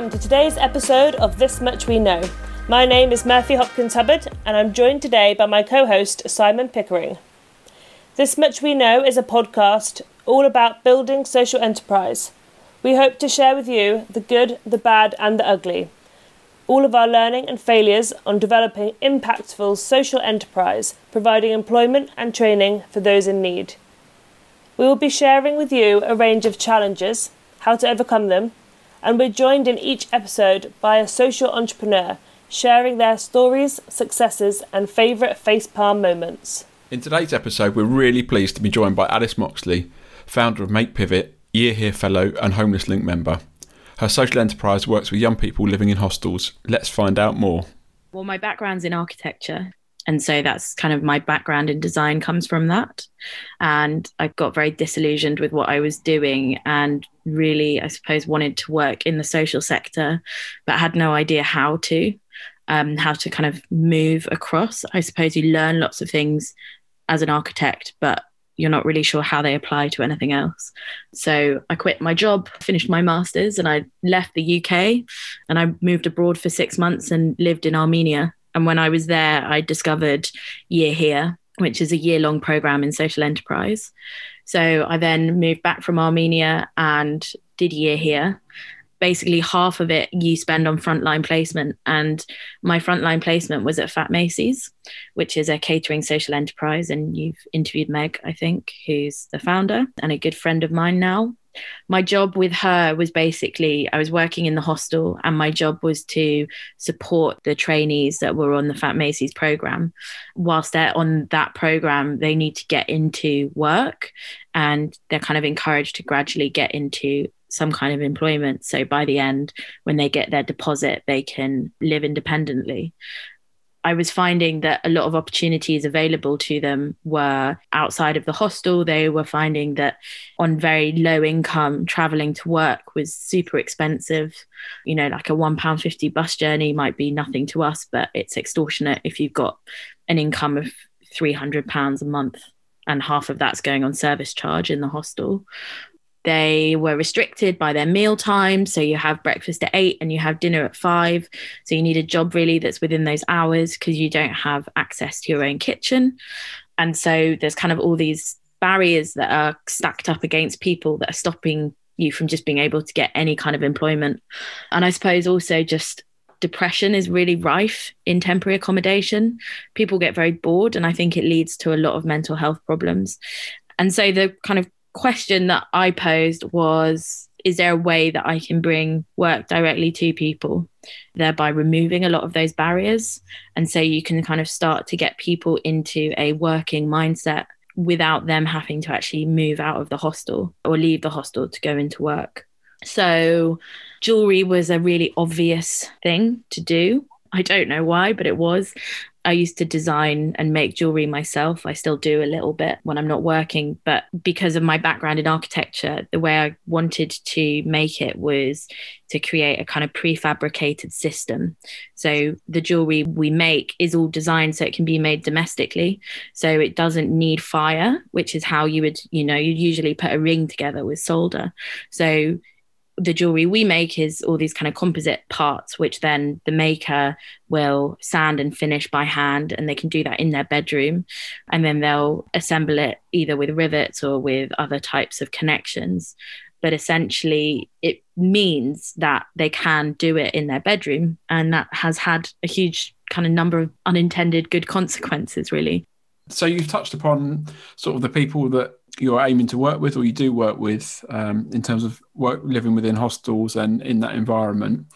Welcome to today's episode of This Much We Know. My name is Murphy Hopkins Hubbard, and I'm joined today by my co host, Simon Pickering. This Much We Know is a podcast all about building social enterprise. We hope to share with you the good, the bad, and the ugly. All of our learning and failures on developing impactful social enterprise, providing employment and training for those in need. We will be sharing with you a range of challenges, how to overcome them, and we're joined in each episode by a social entrepreneur sharing their stories, successes, and favourite facepalm moments. In today's episode, we're really pleased to be joined by Alice Moxley, founder of Make Pivot, Year Here Fellow, and Homeless Link member. Her social enterprise works with young people living in hostels. Let's find out more. Well, my background's in architecture. And so that's kind of my background in design comes from that. And I got very disillusioned with what I was doing and really, I suppose, wanted to work in the social sector, but had no idea how to, um, how to kind of move across. I suppose you learn lots of things as an architect, but you're not really sure how they apply to anything else. So I quit my job, finished my master's, and I left the UK and I moved abroad for six months and lived in Armenia. And when I was there, I discovered Year Here, which is a year long program in social enterprise. So I then moved back from Armenia and did Year Here basically half of it you spend on frontline placement. And my frontline placement was at Fat Macy's, which is a catering social enterprise. And you've interviewed Meg, I think, who's the founder and a good friend of mine now. My job with her was basically I was working in the hostel, and my job was to support the trainees that were on the Fat Macy's program. Whilst they're on that program, they need to get into work and they're kind of encouraged to gradually get into some kind of employment. So by the end, when they get their deposit, they can live independently. I was finding that a lot of opportunities available to them were outside of the hostel. They were finding that on very low income, traveling to work was super expensive. You know, like a £1.50 bus journey might be nothing to us, but it's extortionate if you've got an income of £300 a month and half of that's going on service charge in the hostel. They were restricted by their meal time. So you have breakfast at eight and you have dinner at five. So you need a job really that's within those hours because you don't have access to your own kitchen. And so there's kind of all these barriers that are stacked up against people that are stopping you from just being able to get any kind of employment. And I suppose also just depression is really rife in temporary accommodation. People get very bored, and I think it leads to a lot of mental health problems. And so the kind of question that I posed was is there a way that I can bring work directly to people, thereby removing a lot of those barriers? And so you can kind of start to get people into a working mindset without them having to actually move out of the hostel or leave the hostel to go into work. So, jewelry was a really obvious thing to do. I don't know why, but it was. I used to design and make jewelry myself. I still do a little bit when I'm not working, but because of my background in architecture, the way I wanted to make it was to create a kind of prefabricated system. So the jewelry we make is all designed so it can be made domestically. So it doesn't need fire, which is how you would, you know, you usually put a ring together with solder. So the jewelry we make is all these kind of composite parts, which then the maker will sand and finish by hand, and they can do that in their bedroom. And then they'll assemble it either with rivets or with other types of connections. But essentially, it means that they can do it in their bedroom. And that has had a huge kind of number of unintended good consequences, really. So you've touched upon sort of the people that you're aiming to work with or you do work with um, in terms of work living within hostels and in that environment.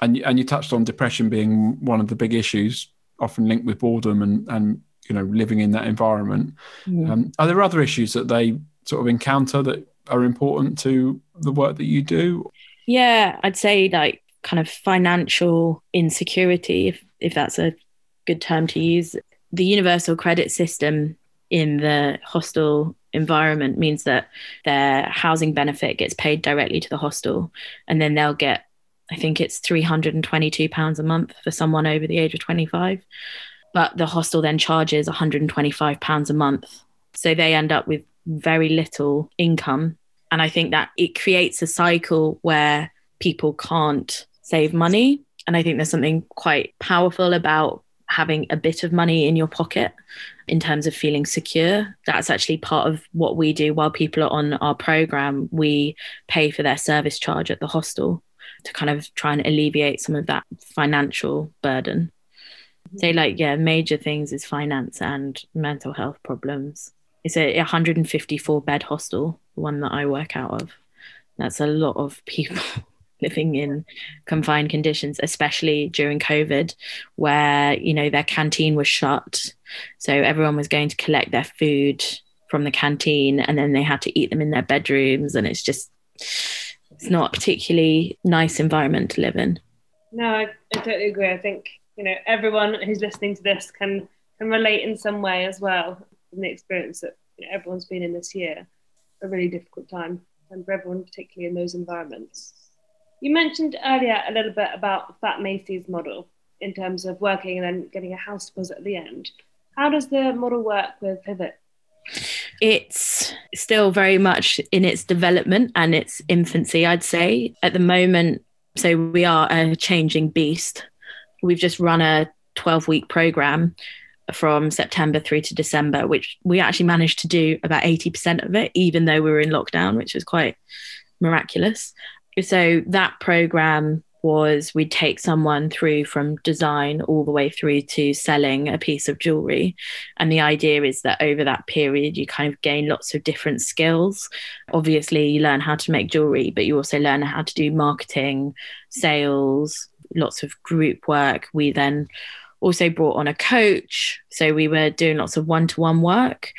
And and you touched on depression being one of the big issues often linked with boredom and and you know living in that environment. Mm. um, are there other issues that they sort of encounter that are important to the work that you do? Yeah i'd say like kind of financial insecurity if if that's a good term to use. The universal credit system in the hostel environment means that their housing benefit gets paid directly to the hostel. And then they'll get i think it's 322 pounds a month for someone over the age of 25 but the hostel then charges 125 pounds a month. So they end up with very little income. And i think that it creates a cycle where people can't save money. And I think there's something quite powerful about having a bit of money in your pocket in terms of feeling secure. That's actually part of what we do while people are on our program. We pay for their service charge at the hostel to kind of try and alleviate some of that financial burden. So, mm-hmm. like, yeah, major things is finance and mental health problems. It's a 154 bed hostel, one that I work out of. That's a lot of people living in confined conditions, especially during COVID, where you know their canteen was shut, so everyone was going to collect their food from the canteen, and then they had to eat them in their bedrooms, and it's just it's not a particularly nice environment to live in. No, I, I totally agree. I think you know everyone who's listening to this can can relate in some way as well from the experience that you know, everyone's been in this year, a really difficult time, and for everyone particularly in those environments. You mentioned earlier a little bit about Fat Macy's model in terms of working and then getting a house deposit at the end. How does the model work with Pivot? It's still very much in its development and its infancy, I'd say. At the moment, so we are a changing beast. We've just run a 12 week program from September through to December, which we actually managed to do about 80% of it, even though we were in lockdown, which was quite miraculous so that program was we'd take someone through from design all the way through to selling a piece of jewelry. And the idea is that over that period, you kind of gain lots of different skills. Obviously, you learn how to make jewelry, but you also learn how to do marketing, sales, lots of group work. We then also brought on a coach. So we were doing lots of one to one work.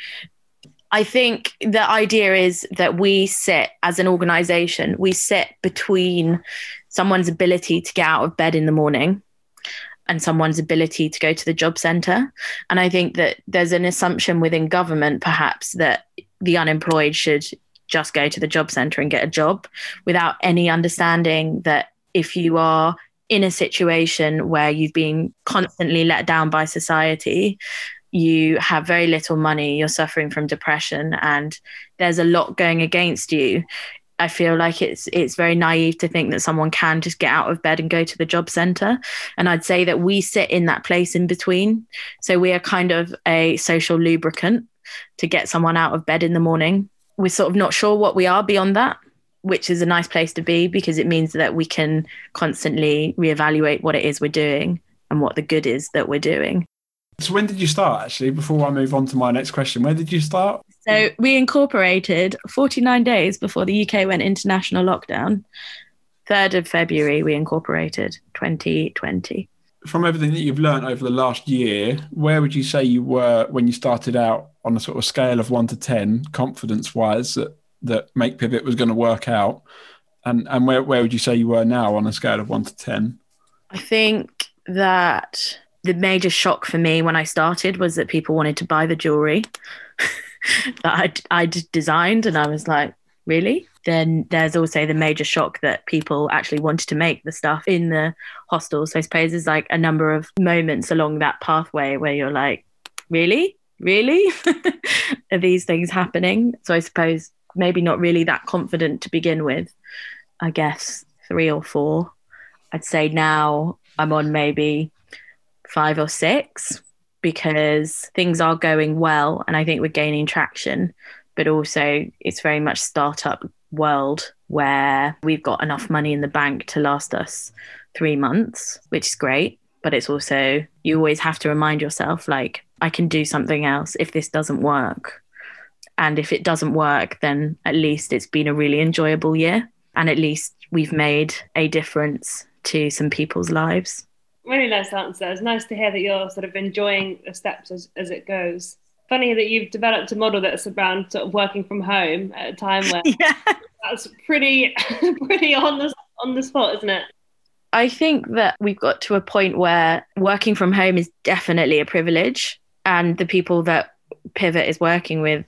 I think the idea is that we sit as an organization, we sit between someone's ability to get out of bed in the morning and someone's ability to go to the job center. And I think that there's an assumption within government, perhaps, that the unemployed should just go to the job center and get a job without any understanding that if you are in a situation where you've been constantly let down by society you have very little money, you're suffering from depression, and there's a lot going against you. I feel like it's it's very naive to think that someone can just get out of bed and go to the job center. And I'd say that we sit in that place in between. So we are kind of a social lubricant to get someone out of bed in the morning. We're sort of not sure what we are beyond that, which is a nice place to be because it means that we can constantly reevaluate what it is we're doing and what the good is that we're doing. So when did you start actually? Before I move on to my next question, where did you start? So we incorporated 49 days before the UK went into national lockdown. 3rd of February we incorporated 2020. From everything that you've learned over the last year, where would you say you were when you started out on a sort of scale of 1 to 10 confidence wise that that Make Pivot was going to work out? And and where where would you say you were now on a scale of 1 to 10? I think that the major shock for me when I started was that people wanted to buy the jewelry that I'd, I'd designed. And I was like, really? Then there's also the major shock that people actually wanted to make the stuff in the hostel. So I suppose there's like a number of moments along that pathway where you're like, really? Really? Are these things happening? So I suppose maybe not really that confident to begin with. I guess three or four. I'd say now I'm on maybe five or six because things are going well and I think we're gaining traction. But also, it's very much startup world where we've got enough money in the bank to last us three months, which is great. But it's also, you always have to remind yourself, like, I can do something else if this doesn't work. And if it doesn't work, then at least it's been a really enjoyable year. And at least we've made a difference to some people's lives really nice answer. It's nice to hear that you're sort of enjoying the steps as, as it goes. Funny that you've developed a model that's around sort of working from home at a time where yeah. that's pretty pretty on the on the spot, isn't it? I think that we've got to a point where working from home is definitely a privilege, and the people that Pivot is working with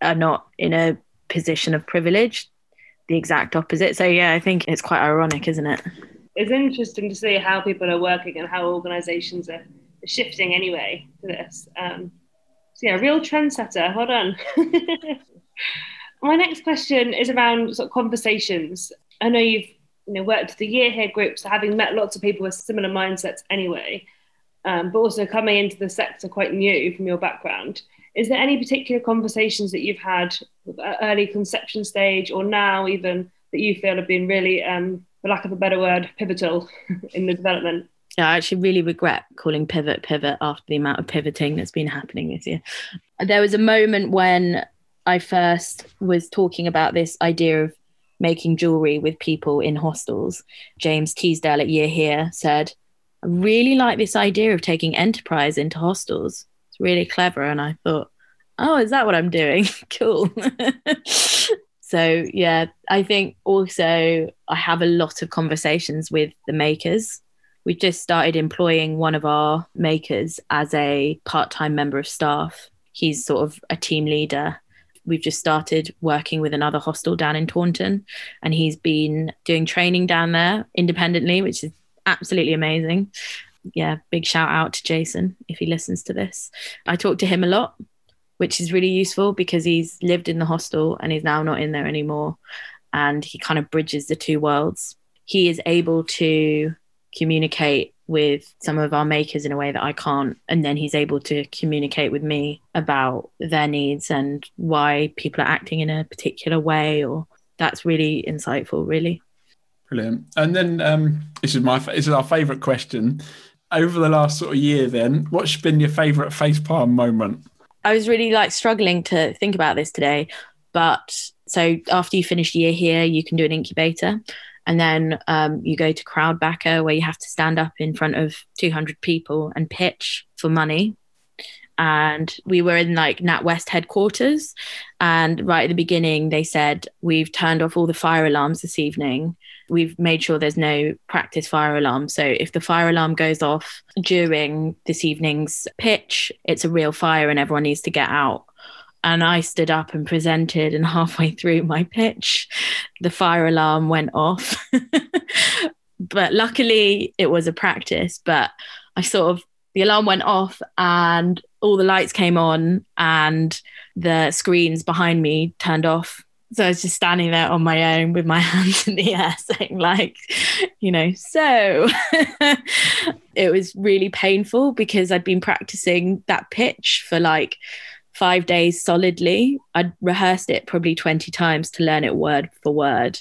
are not in a position of privilege. The exact opposite. So yeah, I think it's quite ironic, isn't it? It's interesting to see how people are working and how organizations are shifting anyway to this. Um, so yeah, real trendsetter. Well done. My next question is around sort of conversations. I know you've you know worked the year here group, so having met lots of people with similar mindsets anyway, um, but also coming into the sector quite new from your background. Is there any particular conversations that you've had at early conception stage or now even that you feel have been really, um, for lack of a better word, pivotal in the development? Yeah, I actually really regret calling pivot pivot after the amount of pivoting that's been happening this year. There was a moment when I first was talking about this idea of making jewelry with people in hostels. James Teasdale at Year Here said, I really like this idea of taking enterprise into hostels. It's really clever. And I thought, oh, is that what I'm doing? cool. so, yeah, I think also I have a lot of conversations with the makers we just started employing one of our makers as a part time member of staff. He's sort of a team leader. We've just started working with another hostel down in Taunton, and he's been doing training down there independently, which is absolutely amazing. Yeah, big shout out to Jason if he listens to this. I talk to him a lot, which is really useful because he's lived in the hostel and he's now not in there anymore. And he kind of bridges the two worlds. He is able to communicate with some of our makers in a way that I can't. And then he's able to communicate with me about their needs and why people are acting in a particular way. Or that's really insightful, really. Brilliant. And then um, this is my this is our favourite question. Over the last sort of year, then, what's been your favourite facepalm moment? I was really like struggling to think about this today, but so after you finish year here, you can do an incubator. And then um, you go to Crowdbacker, where you have to stand up in front of 200 people and pitch for money. And we were in like NatWest headquarters. And right at the beginning, they said, We've turned off all the fire alarms this evening. We've made sure there's no practice fire alarm. So if the fire alarm goes off during this evening's pitch, it's a real fire and everyone needs to get out and I stood up and presented. And halfway through my pitch, the fire alarm went off. but luckily, it was a practice. But I sort of, the alarm went off and all the lights came on and the screens behind me turned off. So I was just standing there on my own with my hands in the air saying, like, you know, so it was really painful because I'd been practicing that pitch for like five days solidly. I'd rehearsed it probably 20 times to learn it word for word.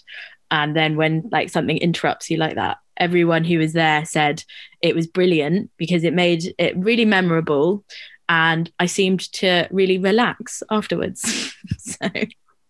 And then when like something interrupts you like that, everyone who was there said it was brilliant because it made it really memorable. And I seemed to really relax afterwards. so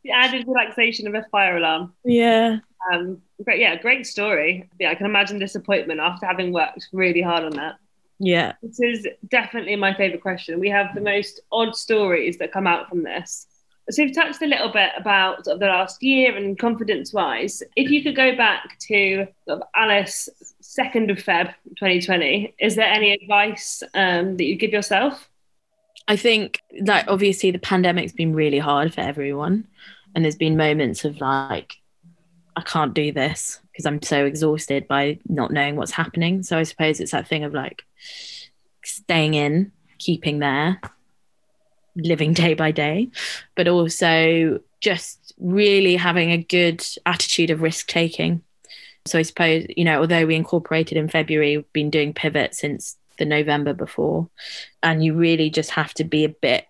the added relaxation of a fire alarm. Yeah. Um, great, yeah, great story. Yeah, I can imagine disappointment after having worked really hard on that. Yeah. This is definitely my favourite question. We have the most odd stories that come out from this. So we've touched a little bit about sort of the last year and confidence wise. If you could go back to sort of Alice, 2nd of Feb 2020, is there any advice um, that you give yourself? I think that obviously the pandemic's been really hard for everyone. And there's been moments of like, I can't do this because I'm so exhausted by not knowing what's happening. So I suppose it's that thing of like staying in, keeping there, living day by day, but also just really having a good attitude of risk taking. So I suppose, you know, although we incorporated in February, we've been doing pivot since the November before. And you really just have to be a bit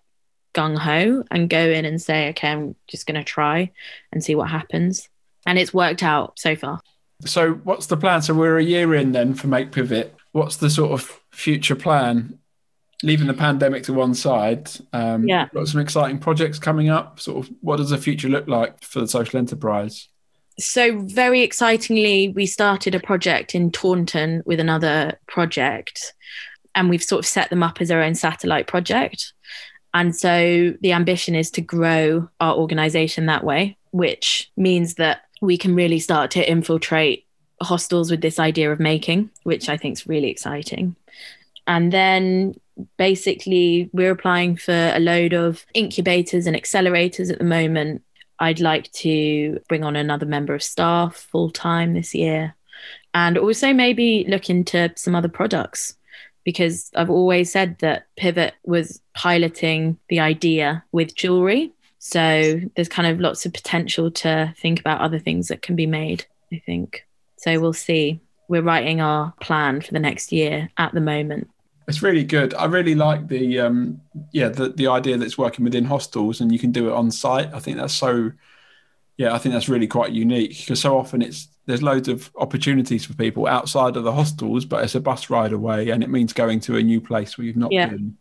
gung ho and go in and say, okay, I'm just going to try and see what happens. And it's worked out so far. So, what's the plan? So, we're a year in then for Make Pivot. What's the sort of future plan? Leaving the pandemic to one side, um, yeah, got some exciting projects coming up. Sort of, what does the future look like for the social enterprise? So, very excitingly, we started a project in Taunton with another project, and we've sort of set them up as our own satellite project. And so, the ambition is to grow our organization that way, which means that we can really start to infiltrate hostels with this idea of making, which I think is really exciting. And then basically, we're applying for a load of incubators and accelerators at the moment. I'd like to bring on another member of staff full time this year. And also maybe look into some other products because I've always said that Pivot was piloting the idea with jewelry so there's kind of lots of potential to think about other things that can be made, I think. So we'll see. We're writing our plan for the next year at the moment. It's really good. I really like the um, yeah the the idea that it's working within hostels and you can do it on site. I think that's so yeah, I think that's really quite unique because so often it's there's loads of opportunities for people outside of the hostels, but it's a bus ride away and it means going to a new place where you've not Yeah. been,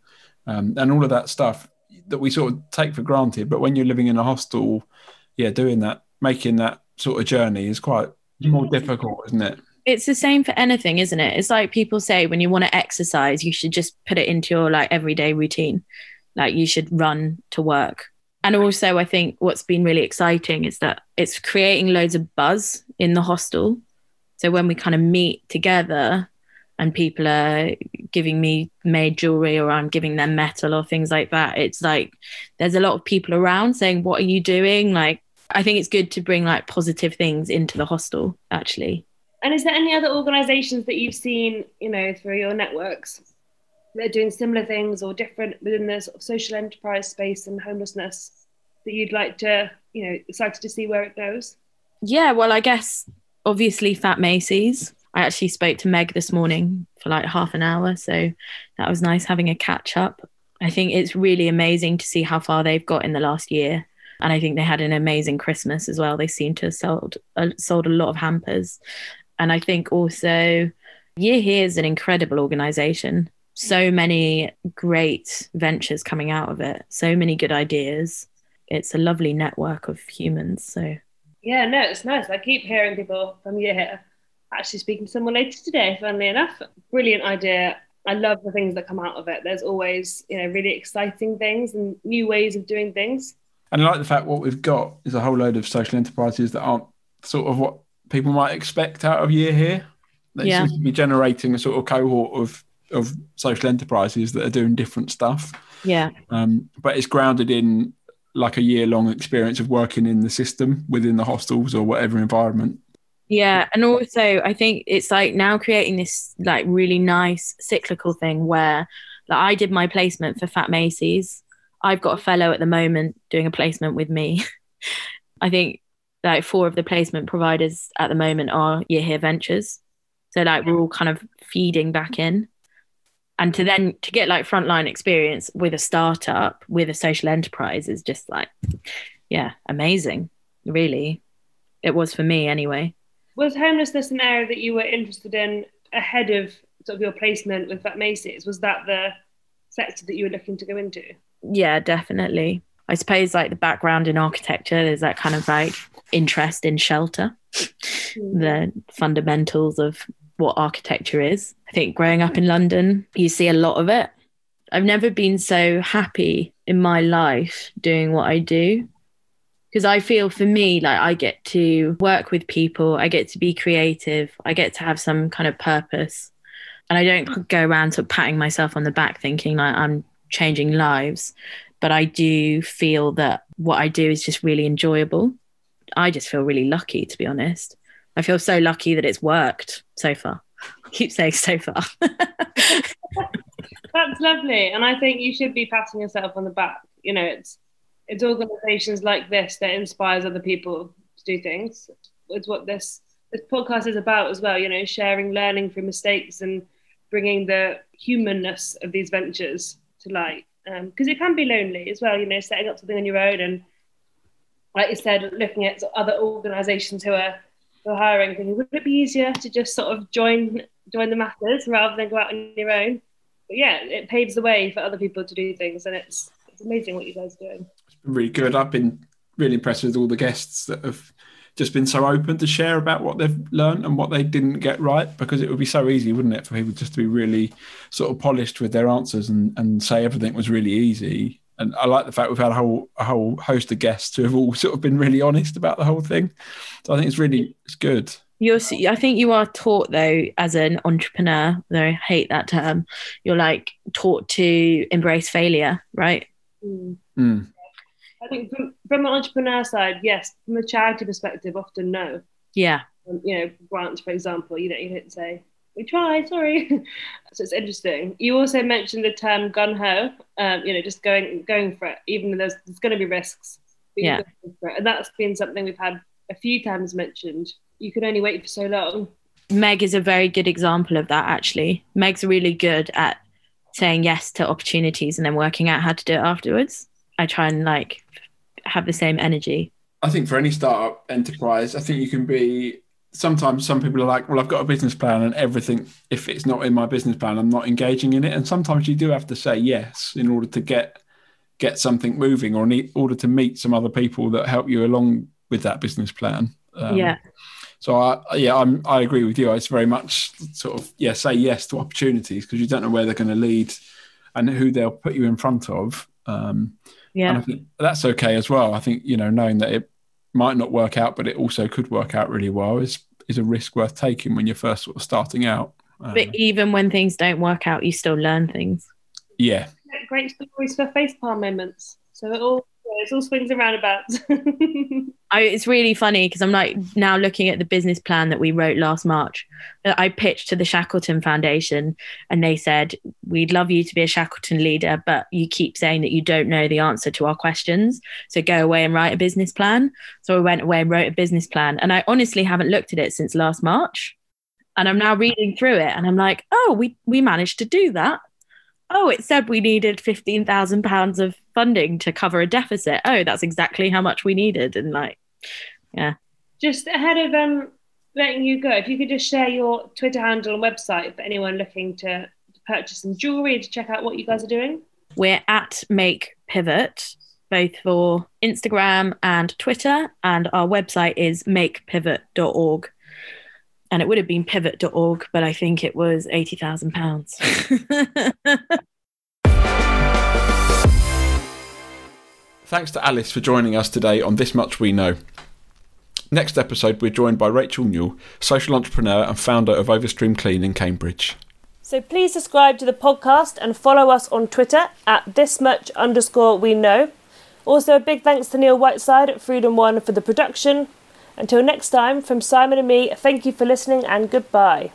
um, and all of that stuff that we sort of take for granted. But when you're living in a hostel, yeah, doing that, making that sort of journey is quite more difficult, isn't it? It's the same for anything, isn't it? It's like people say when you want to exercise, you should just put it into your like everyday routine. Like you should run to work. And also, I think what's been really exciting is that it's creating loads of buzz in the hostel. So when we kind of meet together and people are giving me made jewelry or I'm giving them metal or things like that, it's like there's a lot of people around saying, What are you doing? Like, I think it's good to bring like positive things into the hostel, actually. And is there any other organisations that you've seen, you know, through your networks that are doing similar things or different within the sort of social enterprise space and homelessness that you'd like to, you know, excited to see where it goes? Yeah, well, I guess obviously Fat Macy's. I actually spoke to Meg this morning for like half an hour. So that was nice having a catch up. I think it's really amazing to see how far they've got in the last year. And I think they had an amazing Christmas as well. They seem to have sold, uh, sold a lot of hampers. And I think also Year Here is an incredible organization. So many great ventures coming out of it, so many good ideas. It's a lovely network of humans. So Yeah, no, it's nice. I keep hearing people from year here. Actually, speaking to someone later today, funnily enough, brilliant idea. I love the things that come out of it. There's always, you know, really exciting things and new ways of doing things. And I like the fact what we've got is a whole load of social enterprises that aren't sort of what people might expect out of year here. They Yeah. seem to be generating a sort of cohort of of social enterprises that are doing different stuff. yeah, Um, but it's grounded in like a year long experience of working in the system within the hostels or whatever environment. Yeah, and also I think it's like now creating this like really nice cyclical thing where like I did my placement for Fat Macy's. I've got a fellow at the moment doing a placement with me. I think like four of the placement providers at the moment are Year Here Ventures. So like we're all kind of feeding back in. And to then to get like frontline experience with a startup, with a social enterprise is just like, yeah, amazing. Really. It was for me anyway. Was homelessness an area that you were interested in ahead of sort of your placement with Fat Macy's? Was that the sector that you were looking to go into? Yeah, definitely. I suppose like the background in architecture, there's that kind of like interest in shelter, hmm. the fundamentals of what architecture is. I think growing up in London, you see a lot of it. I've never been so happy in my life doing what I do. Because I feel for me, like I get to work with people, I get to be creative, I get to have some kind of purpose. And I don't go around sort of patting myself on the back thinking like I'm changing lives but I do feel that what I do is just really enjoyable. I just feel really lucky, to be honest. I feel so lucky that it's worked so far. I keep saying so far. That's lovely, and I think you should be patting yourself on the back. You know, it's it's organisations like this that inspires other people to do things. It's what this this podcast is about as well. You know, sharing, learning from mistakes, and bringing the humanness of these ventures to light. Um, because it can be lonely as well. You know, setting up something on your own, and like you said, looking at other organisations who are hiring, thinking, would it be easier to just sort of join join the masses rather than go out on your own? But yeah, it paves the way for other people to do things, and it's it's amazing what you guys are doing. It's been really good. I've been really impressed with all the guests that have just been so open to share about what they've learned and what they didn't get right because it would be so easy, wouldn't it, for people just to be really sort of polished with their answers and, and say everything was really easy. And I like the fact we've had a whole a whole host of guests who have all sort of been really honest about the whole thing. So I think it's really it's good. You're, I think you are taught though, as an entrepreneur, though I hate that term, you're like taught to embrace failure, right? Mm. Mm. I think from, from an entrepreneur side, yes. From a charity perspective, often no. Yeah. Um, you know, grants, for example, you know, you don't say we try, sorry. so it's interesting. You also mentioned the term gun ho. Um, you know, just going going for it, even though there's, there's going to be risks. Yeah. for it. And that's been something we've had a few times mentioned you can only wait for so long. Meg is a very good example of that, actually. Meg's really good at saying yes to opportunities and then working out how to do it afterwards. I try and like have the same energy. I think for any startup enterprise, I think you can be sometimes some people are like, well, I've got a business plan and everything. If it's not in my business plan, I'm not engaging in it. And sometimes you do have to say yes in order to get get something moving or in order to meet some other people that help you along with that business plan. Um, yeah. So I yeah I'm I agree with you. It's very much sort of yeah say yes to opportunities because you don't know where they're going to lead and who they'll put you in front of. Um, yeah, and I think that's okay as well. I think you know knowing that it might not work out, but it also could work out really well is is a risk worth taking when you're first sort of starting out. Um, but even when things don't work out, you still learn things. Yeah. Great stories for facepalm moments. So it all it's all swings and roundabouts. I, it's really funny because I'm like now looking at the business plan that we wrote last March. That I pitched to the Shackleton Foundation, and they said, "We'd love you to be a Shackleton leader, but you keep saying that you don't know the answer to our questions. So go away and write a business plan." So I went away and wrote a business plan, and I honestly haven't looked at it since last March. And I'm now reading through it, and I'm like, "Oh, we we managed to do that." oh, it said we needed fifteen thousand pounds of funding to cover a deficit. Oh, that's exactly how much we needed, and like, yeah. Just ahead of um letting you go, if you could just share your Twitter handle and website for anyone looking to purchase some jewelry to check out what you guys are doing. We're at Make Pivot, both for Instagram and Twitter, and our website is makepivot.org and it would have been pivot.org, but I think it was £80,000. Thanks to Alice for joining us today on This Much We Know. Next episode, we're joined by Rachel Newell, social entrepreneur and founder of Overstream Clean in Cambridge. So please subscribe to the podcast and follow us on Twitter at this much underscore we know. Also, a big thanks to Neil Whiteside at Freedom One for the production. Until next time, from Simon and me, thank you for listening and goodbye.